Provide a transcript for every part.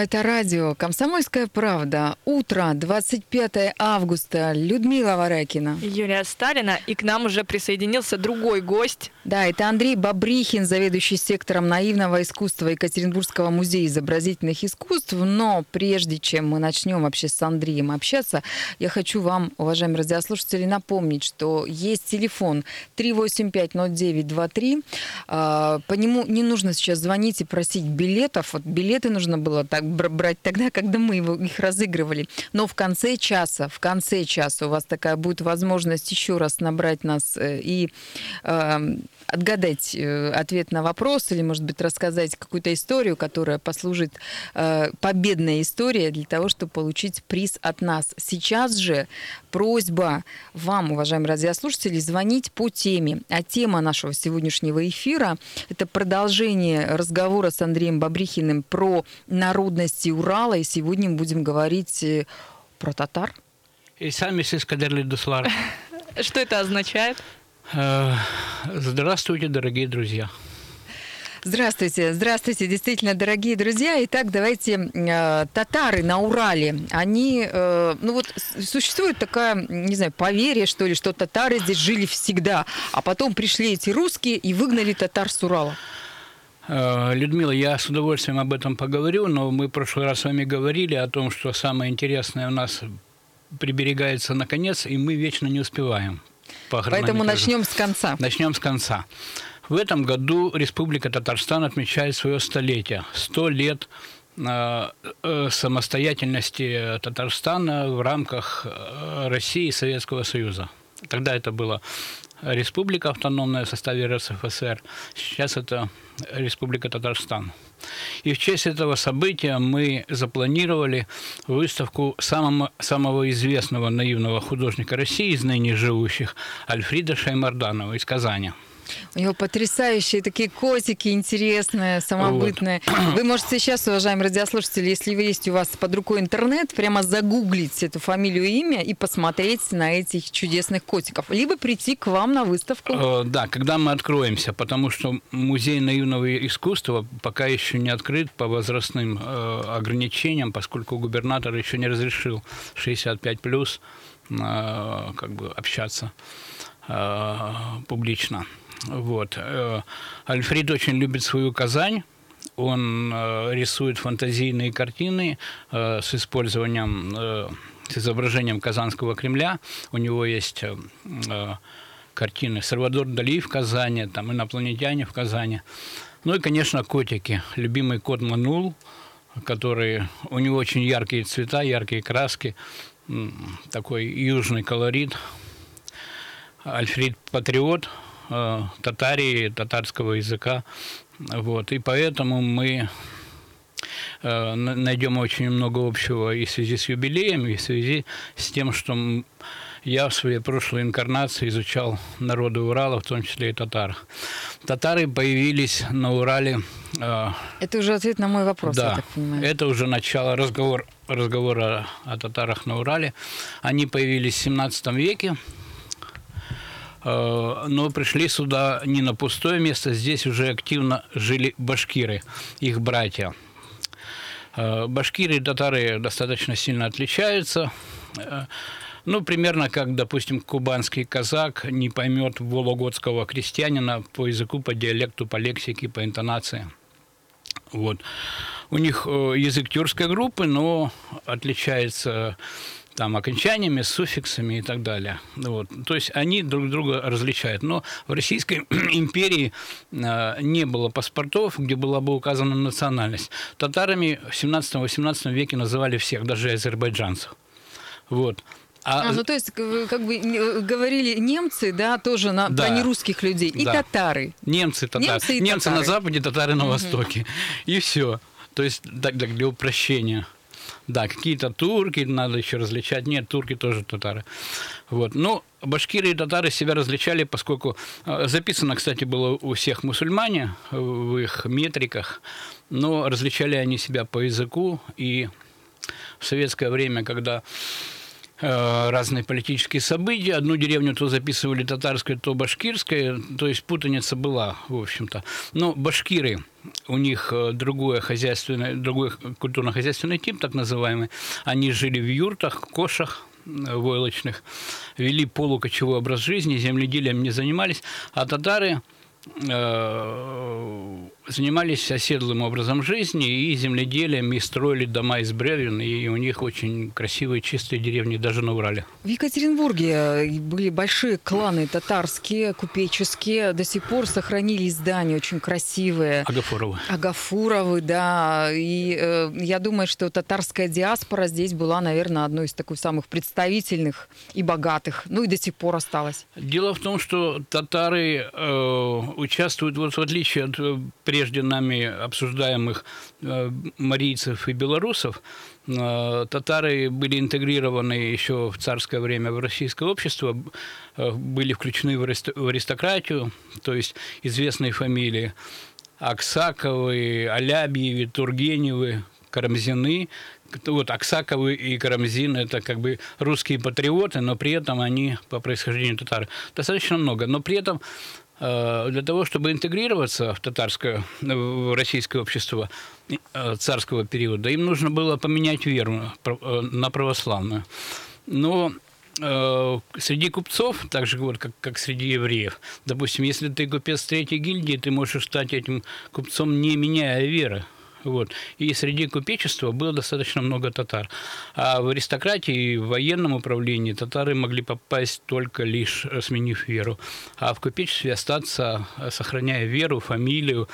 Это радио «Комсомольская правда». Утро, 25 августа. Людмила Варакина. Юлия Сталина. И к нам уже присоединился другой гость. Да, это Андрей Бабрихин, заведующий сектором наивного искусства Екатеринбургского музея изобразительных искусств. Но прежде чем мы начнем вообще с Андреем общаться, я хочу вам, уважаемые радиослушатели, напомнить, что есть телефон 3850923. А, по нему не нужно сейчас звонить и просить билетов. Вот билеты нужно было так брать тогда, когда мы его, их разыгрывали. Но в конце часа, в конце часа у вас такая будет возможность еще раз набрать нас э, и э, отгадать ответ на вопрос или, может быть, рассказать какую-то историю, которая послужит э, победная история для того, чтобы получить приз от нас. Сейчас же просьба вам, уважаемые радиослушатели, звонить по теме. А тема нашего сегодняшнего эфира – это продолжение разговора с Андреем Бабрихиным про народности Урала. И сегодня мы будем говорить э, про татар. И сами сискадерли дуслар. Что это означает? Э, здравствуйте, дорогие друзья. Здравствуйте, здравствуйте, действительно, дорогие друзья. Итак, давайте э, татары на Урале. Они, э, ну вот существует такая, не знаю, поверье, что ли, что татары здесь жили всегда, а потом пришли эти русские и выгнали татар с Урала. Э, Людмила, я с удовольствием об этом поговорю, но мы в прошлый раз с вами говорили о том, что самое интересное у нас приберегается наконец, и мы вечно не успеваем. По Поэтому начнем с конца. Начнем с конца. В этом году Республика Татарстан отмечает свое столетие. Сто лет э, э, самостоятельности Татарстана в рамках э, России и Советского Союза. Тогда это была республика автономная в составе РСФСР, сейчас это Республика Татарстан. И в честь этого события мы запланировали выставку самого, самого известного наивного художника России из ныне живущих Альфрида Шаймарданова из Казани – у него потрясающие такие котики интересные, самобытные. Вот. Вы можете сейчас, уважаемые радиослушатели, если вы есть у вас под рукой интернет, прямо загуглить эту фамилию и имя и посмотреть на этих чудесных котиков. Либо прийти к вам на выставку. Э, да, когда мы откроемся, потому что музей наивного искусства пока еще не открыт по возрастным э, ограничениям, поскольку губернатор еще не разрешил 65 плюс э, как бы общаться публично. Вот. Э, Альфред очень любит свою Казань. Он э, рисует фантазийные картины э, с использованием, с изображением Казанского Кремля. У него есть картины Сальвадор Дали в Казани, там инопланетяне в Казани. Ну и, конечно, котики. Любимый кот Манул, который у него очень яркие цвета, яркие краски, такой южный колорит. Альфред Патриот – э, татарии, татарского языка. Вот. И поэтому мы э, найдем очень много общего и в связи с юбилеем, и в связи с тем, что я в своей прошлой инкарнации изучал народы Урала, в том числе и татар. Татары появились на Урале. Э, это уже ответ на мой вопрос, да, я так понимаю. Это уже начало разговор, разговора о татарах на Урале. Они появились в 17 веке но пришли сюда не на пустое место, здесь уже активно жили башкиры, их братья. Э, башкиры и татары достаточно сильно отличаются. Э, ну, примерно как, допустим, кубанский казак не поймет вологодского крестьянина по языку, по диалекту, по лексике, по интонации. Вот. У них язык тюркской группы, но отличается там окончаниями, суффиксами и так далее. Вот. То есть они друг друга различают. Но в Российской империи э, не было паспортов, где была бы указана национальность. Татарами в 17-18 веке называли всех, даже азербайджанцев. Вот. А, а, ну то есть, как бы говорили немцы, да, тоже на, да, про нерусских людей, и да. татары. Немцы, татары. Немцы, и немцы татары. на западе, татары на угу. востоке. И все. То есть, так, так, для упрощения. Да, какие-то турки, надо еще различать. Нет, турки тоже татары. Вот. Ну, башкиры и татары себя различали, поскольку э, записано, кстати, было у всех мусульмане в их метриках, но различали они себя по языку. И в советское время, когда разные политические события. Одну деревню то записывали татарской, то башкирской. То есть путаница была, в общем-то. Но башкиры, у них э, другое хозяйственное, другой культурно-хозяйственный тип, так называемый. Они жили в юртах, кошах, э, войлочных, вели полукочевой образ жизни, земледелием не занимались, а татары занимались оседлым образом жизни и земледелием, и строили дома из бревен, и у них очень красивые, чистые деревни даже на Урале. В Екатеринбурге э, были большие кланы татарские, купеческие, до сих пор сохранились здания очень красивые. Агафуровы. Агафуровы, да, и э, я думаю, что татарская диаспора здесь была, наверное, одной из таких самых представительных и богатых, ну и до сих пор осталась. Дело в том, что татары э, участвуют, вот в отличие от э, прежде нами обсуждаемых э, марийцев и белорусов, э, татары были интегрированы еще в царское время в российское общество, э, были включены в аристократию, то есть известные фамилии Аксаковы, Алябьевы, Тургеневы, Карамзины. Вот Аксаковы и Карамзин – это как бы русские патриоты, но при этом они по происхождению татары. Достаточно много. Но при этом для того, чтобы интегрироваться в татарское, в российское общество э, царского периода, им нужно было поменять веру э, на православную. Но среди купцов, так же вот как, как среди евреев, допустим, если ты купец третьей гильдии, ты можешь стать этим купцом, не меняя веры. Вот. И среди купечества было достаточно много татар. А в аристократии в военном управлении татары могли попасть только лишь э, сменив веру. А в купечестве остаться, э, сохраняя веру, фамилию,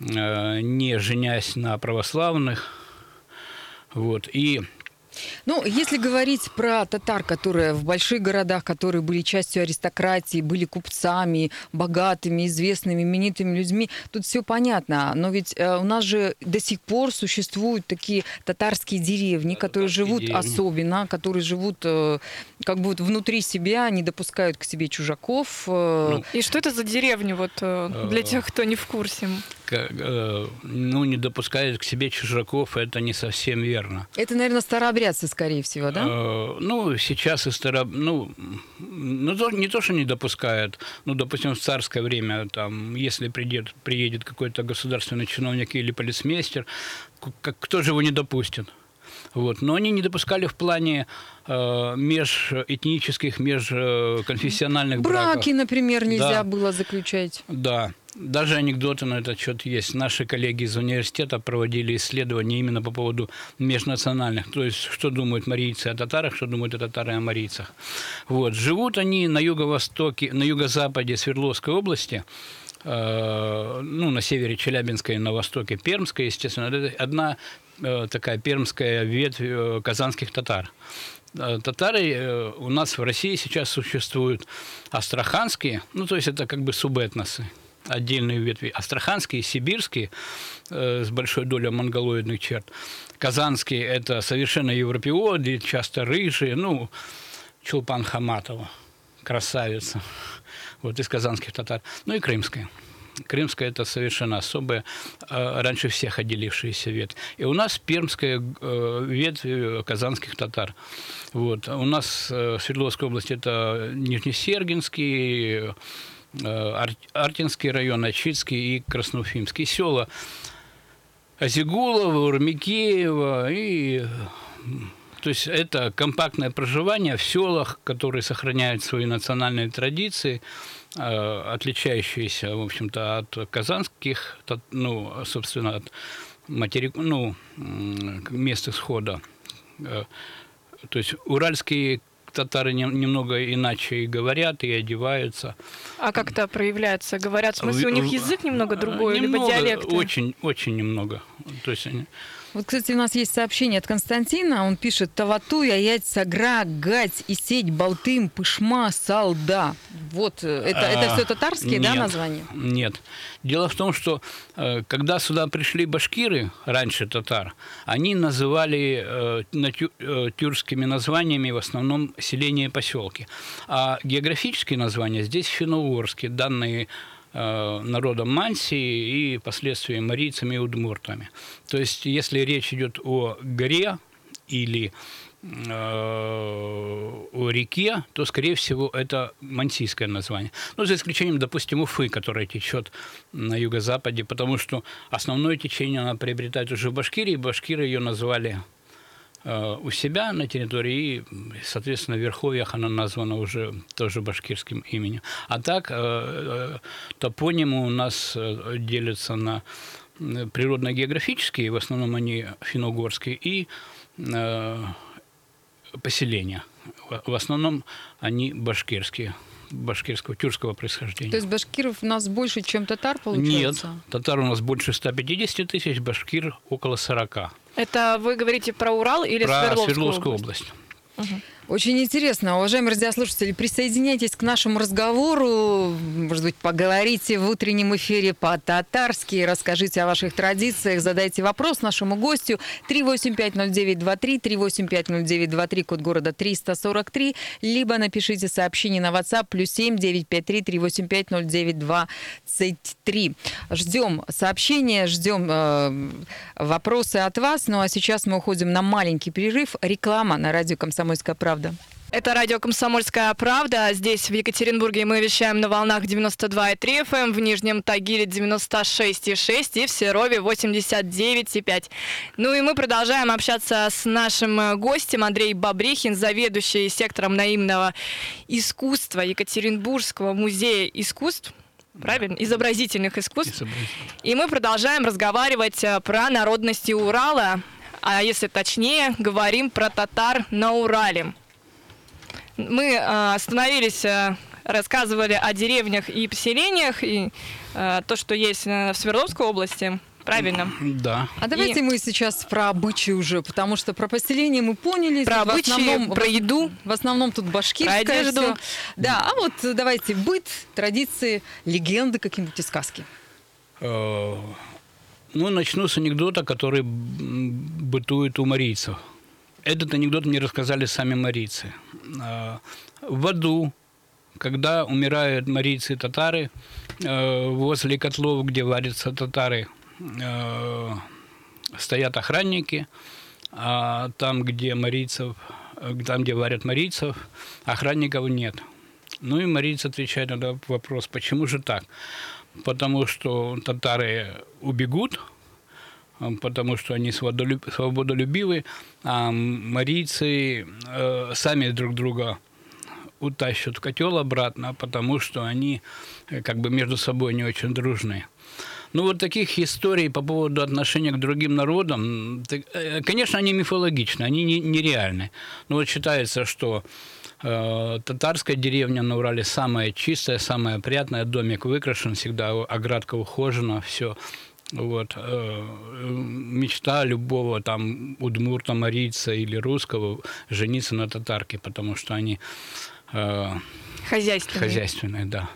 э, не женясь на православных. Вот. И ну, если говорить про татар, которые в больших городах, которые были частью аристократии, были купцами, богатыми, известными, именитыми людьми, тут все понятно. Но ведь э, у нас же до сих пор существуют такие татарские деревни, которые живут деревни. особенно, которые живут э, как бы вот внутри себя, не допускают к себе чужаков. Э. Ну, И что это за деревни вот э, для тех, кто не в курсе? Э, ну, не допускают к себе чужаков, это не совсем верно. Это, наверное, старообрядцы, скорее всего, да? Э, ну, сейчас и старо... Ну, ну, не то, что не допускают. Ну, допустим, в царское время, там, если придет, приедет какой-то государственный чиновник или полицмейстер, кто же его не допустит? Вот. Но они не допускали в плане э, межэтнических, межконфессиональных браков. Браки, например, нельзя да. было заключать. Да. Даже анекдоты на этот счет есть. Наши коллеги из университета проводили исследования именно по поводу межнациональных. То есть, что думают марийцы о татарах, что думают о татары о марийцах. Вот. Живут они на юго-востоке, на юго-западе Свердловской области, э, ну, на севере Челябинской, на востоке Пермской, естественно. Это одна такая пермская ветвь э, казанских татар. Э, татары э, у нас в России сейчас существуют астраханские, ну, то есть это как бы субэтносы отдельные ветви. Астраханские, сибирские, э, с большой долей монголоидных черт. Казанские – это совершенно европеоды, часто рыжие. Ну, Чулпан Хаматова, красавица, вот из казанских татар. Ну и крымская. Крымская – это совершенно особая, э, раньше всех отделившаяся ветвь. И у нас пермская э, ветвь казанских татар. Вот. У нас в Свердловской области это Нижнесергинский, Э, Артинский район, Ачицкий и Красноуфимский села. Азигулова, Урмикеева и то есть это компактное проживание в селах, которые сохраняют свои национальные традиции, э, отличающиеся, в общем-то, от казанских, ну, собственно, от материк, ну, мест исхода. Э, то есть уральские татары немного иначе и говорят, и одеваются. А как это проявляется? Говорят, в смысле, у них язык немного другой, немного, либо диалект? Очень, очень немного. То есть Вот, кстати, у нас есть сообщение от Константина. Он пишет «Тавату, яять, сагра, гать, и сеть, балтым, пышма, салда». Вот, э, это, это А, все татарские, да, нет, названия? Нет. Дело в том, что э, когда сюда пришли башкиры, раньше татар, они называли э, тюркскими названиями в основном селения и поселки. А географические названия здесь финно-угорские, данные народом Мансии и впоследствии марийцами и удмуртами. То есть, если речь идет о горе или о реке, то, скорее всего, это мансийское название. Ну, за исключением, допустим, Уфы, которая течет на юго-западе, потому что основное течение она приобретает уже в Башкирии, и башкиры ее назвали э, у себя на территории, и, соответственно, в Верховьях она названа уже тоже башкирским именем. А так, э, э, топонимы у нас э, делятся на природно-географические, в основном они финно-угорские, и э, поселения. В- основном они башкирские, башкирского, тюркского происхождения. То есть башкиров у нас больше, чем татар, Нет, получается? татар у нас больше 150 тысяч, башкир около 40. Это вы говорите про Урал или Про Свердловскую, Свердловскую область? область. Очень интересно. Уважаемые радиослушатели, присоединяйтесь к нашему разговору. Может быть, поговорите в утреннем эфире по-татарски, расскажите о ваших традициях, задайте вопрос нашему гостю. 3850923, 3850923, код города 343, либо напишите сообщение на WhatsApp плюс 7 953 385 0923. Ждем сообщения, ждем э, вопросы от вас. Ну а сейчас мы уходим на маленький перерыв. Реклама на радио «Комсомольская правда». Это радио «Комсомольская правда». Здесь, в Екатеринбурге, мы вещаем на волнах 92,3 FM, эм, в Нижнем Тагиле 96,6 и в Серове 89,5. Ну и мы продолжаем общаться с нашим э, гостем Андрей Бабрихин, заведующий сектором наимного искусства Екатеринбургского музея искусств. Правильно? Изобразительных искусств. И мы продолжаем разговаривать э, про народности Урала, а если точнее, говорим про татар на Урале. Мы э, остановились, э, рассказывали о деревнях и поселениях, и э, то, что есть э, в Свердловской области. Правильно. Да. А давайте И- мы сейчас про обычаи уже, потому что про поселение мы поняли. Про в обычаи, основном- про еду. В основном тут башкирское Про одежду. всё. Да, а вот э, давайте быт, традиции, легенды какие-нибудь и сказки. Э, Ну, начну с анекдота, который бытует у марийцев. Этот анекдот мне рассказали сами марийцы. Э, В аду, когда умирают марийцы и татары, э, возле котлов, где варятся татары, э, стоят охранники, а там, где марийцев, там, где варят марийцев, охранников нет. Ну и марийцы отвечают на вопрос, почему же так? Потому что татары убегут, а, потому что они свободолюб- свободолюбивы, а марийцы э, сами друг друга утащат в котел обратно, потому что они э, как бы между собой не очень дружны. Ну, вот таких историй по поводу отношения к другим народам, э, конечно, они мифологичны, они не- нереальны. Но вот считается, что татарская деревня на Урале самая чистая, самая опрятная, домик выкрашен, всегда оградка ухожена, все. Вот. э, Мечта любого там удмурта, марийца или русского жениться на татарке, потому что они э, Хозяйственные. хозяйственные, да.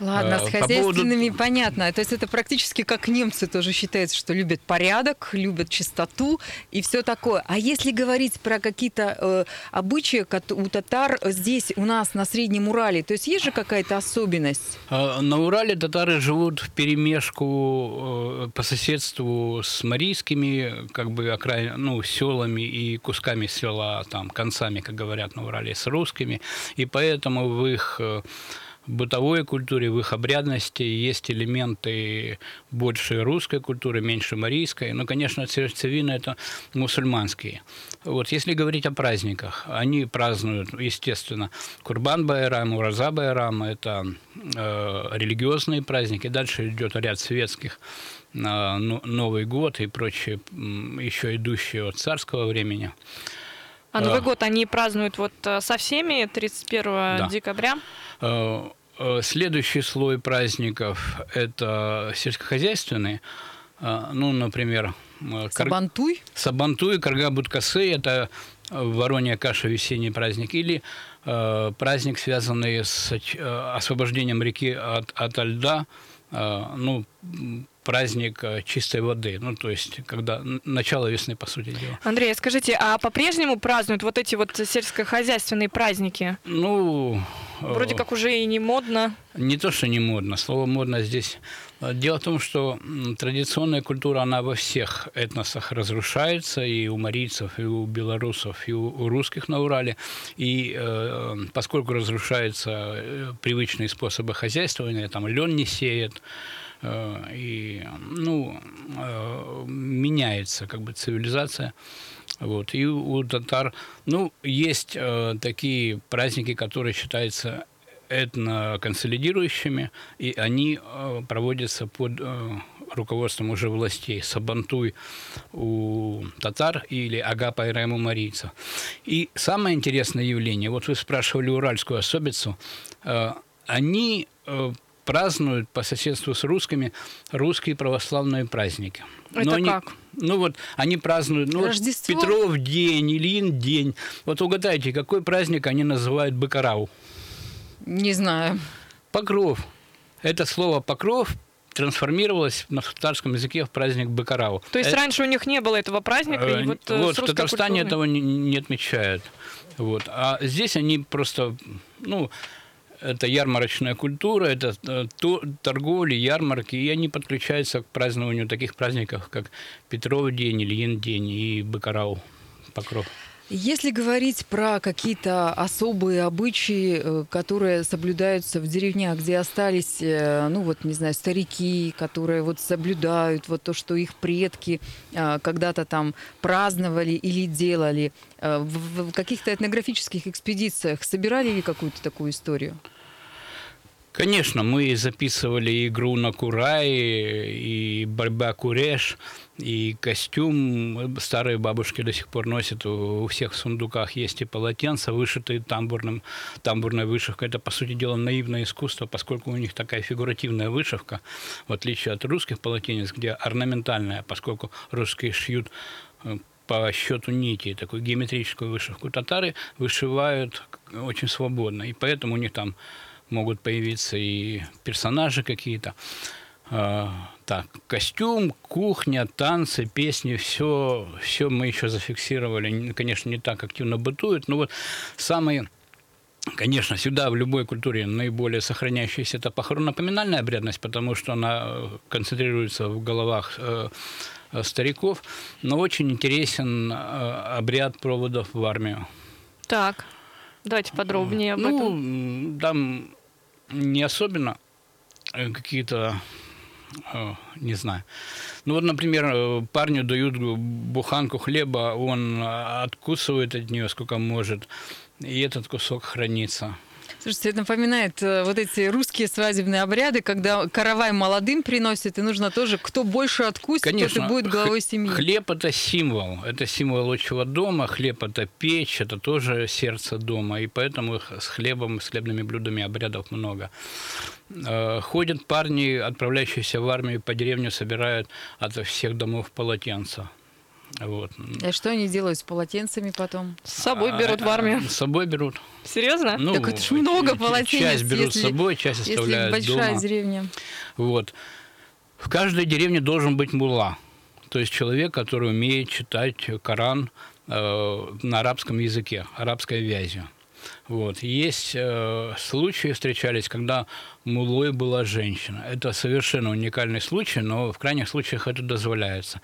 Ладно, Э, с по поводу- хозяйственными понятно. То есть это практически как немцы тоже считается, что любят порядок, любят чистоту и все такое. А если говорить про какие-то э, обычаи у татар здесь, у нас на Среднем Урале, то есть есть же какая-то особенность? А, На Урале татары живут в перемешку э, по соседству с марийскими, как бы окраин, ну, селами и кусками села, там, концами, как говорят на Урале, с русскими. И поэтому в их э, бытовой культуре, в их обрядности есть элементы больше русской культуры, меньше марийской. Но, конечно, сердцевина – это мусульманские. Вот если говорить о праздниках, они празднуют, естественно, Курбан Байрам, Ураза Байрам – это э, религиозные праздники. Дальше идет ряд светских, э, ну, Новый год и прочие, еще идущие от царского времени. А Новый А. год они празднуют вот э, со всеми 31 декабря. Э, Следующий слой праздников – это сельскохозяйственные. э, ну, например, э, кар- Сабантуй? Сабантуй, Карга Будкасы – это Воронья каша, весенний праздник, или э, праздник, связанный с э, освобождением реки от, от льда, э, ну, праздник чистой воды, ну, то есть, когда начало весны, по сути дела. Андрей, скажите, а по-прежнему празднуют вот эти вот сельскохозяйственные праздники? Ну, Вроде как уже и не модно. Не то, что не модно. Слово модно здесь. Дело в том, что традиционная культура, она во всех этносах разрушается, и у марийцев, и у белорусов, и у, у русских на Урале. И э, поскольку разрушаются э, привычные способы хозяйствования, там лен не сеет, э, и, ну, э, меняется как бы цивилизация. Вот. И у татар, ну, есть э, такие праздники, которые считаются этноконсолидирующими, и они э, проводятся под э, руководством уже властей. Сабантуй у татар или Агапа Айрем у марийцев. И самое интересное явление, вот вы спрашивали уральскую особицу, э, они э, празднуют по соседству с русскими русские православные праздники. Это они- как? ну вот они празднуют ну, вот? Петров день, Ильин день. Вот угадайте, какой праздник они называют Бакарау? Не знаю. Покров. Это слово покров трансформировалось на татарском языке в праздник Бакарау. То есть Э, раньше у них не было этого праздника, и э, вот, э, вот в Татарстане культурой- этого не, не отмечают. Вот. А здесь они просто, ну, это ярмарочная культура, это э, то- торговля, ярмарки, и они подключаются к празднованию таких праздников, как Петров день, Ильин день и Бакарау, Покров. Если говорить про какие-то особые обычаи, э, которые соблюдаются в деревнях, где остались, э, ну вот, не знаю, старики, которые вот соблюдают вот то, что их предки э, когда-то там праздновали или делали, в каких-то этнографических экспедициях собирали ли какую-то такую историю? Конечно, мы записывали игру на Курай, и борьба Куреш, и костюм. Старые бабушки до сих пор носят. У всех в сундуках есть и полотенца, вышитые тамбурным, тамбурной вышивкой. Это, по сути дела, наивное искусство, поскольку у них такая фигуративная вышивка, в отличие от русских полотенец, где орнаментальная, поскольку русские шьют э, по счету нити, такую геометрическую вышивку. Татары вышивают очень свободно, и поэтому у них там могут появиться и персонажи какие-то. А, так, костюм, кухня, танцы, песни, все, все мы еще зафиксировали. Конечно, не так активно бытует, но вот самые Конечно, сюда в любой культуре наиболее сохраняющаяся это похоронно-поминальная обрядность, потому что она э, концентрируется в головах э, э, стариков, но очень интересен э, обряд проводов в армию. Так, давайте подробнее об ну, этом. там не особенно э, какие-то, э, не знаю. Ну вот, например, э, парню дают буханку хлеба, он откусывает от нее сколько может, и этот кусок хранится. Слушайте, это напоминает э, вот эти русские свадебные обряды, когда каравай молодым приносит, и нужно тоже, кто больше откусит, тот Конечно, и будет главой семьи. Хлеб это символ, это символ отчего дома, хлеб это печь, это тоже сердце дома, и поэтому с хлебом, с хлебными блюдами обрядов много. Э, Ходят парни, отправляющиеся в армию по деревню, собирают от всех домов полотенца. Вот. А что они делают с полотенцами потом? С собой берут в армию. С собой берут. Серьезно? Ну, так это ж много полотенец, Часть берут если- с собой, часть Если оставляют большая дома. деревня. Вот. В каждой деревне должен быть мулла, то есть человек, который умеет читать Коран э, на арабском языке, арабской вязью. Вот. Есть э, случаи, встречались, когда мулой была женщина. Это совершенно уникальный случай, но в крайних случаях это дозволяется.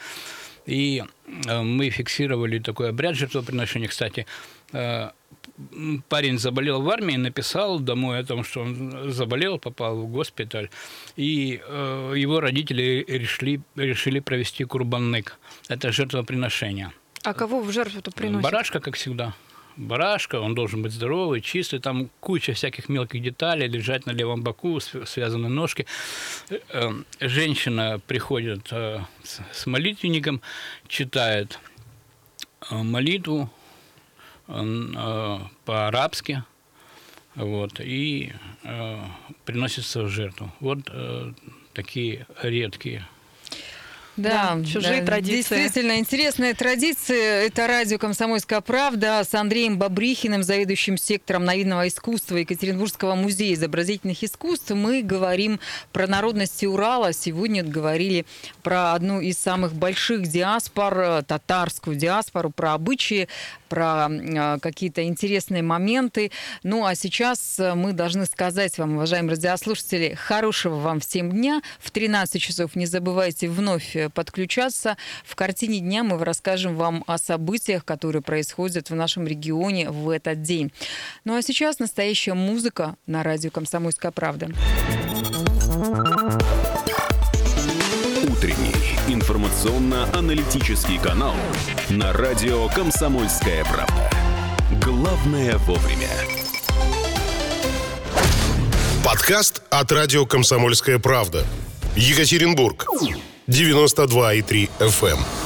И э, мы фиксировали такой обряд жертвоприношения. Кстати, э, парень заболел в армии, написал домой о том, что он заболел, попал в госпиталь, и э, его родители решили, решили провести курбаннык. Это жертвоприношение. А кого в жертву-то приносят? Барашка, как всегда. Барашка, он должен быть здоровый, чистый, там куча всяких мелких деталей, лежать на левом боку, св- связаны ножки. Э, э, Женщина приходит э, с молитвенником, читает э, молитву по-арабски, вот, и приносится в жертву. Вот такие редкие Да, чужие да, традиции. Действительно, интересная традиция. Это радио «Комсомольская правда» с Андреем Бабрихиным, заведующим сектором новинного искусства Екатеринбургского музея изобразительных искусств. Мы говорим про народности Урала. Сегодня говорили про одну из самых больших диаспор, татарскую диаспору, про обычаи, про э, какие-то интересные моменты. Ну, а сейчас мы должны сказать вам, уважаемые радиослушатели, хорошего вам всем дня. В 13 часов не забывайте вновь подключаться. В картине дня мы расскажем вам о событиях, которые происходят в нашем регионе в этот день. Ну а сейчас настоящая музыка на радио «Комсомольская правда». Утренний информационно-аналитический канал на радио «Комсомольская правда». Главное вовремя. Подкаст от радио «Комсомольская правда». Екатеринбург. 92,3 FM.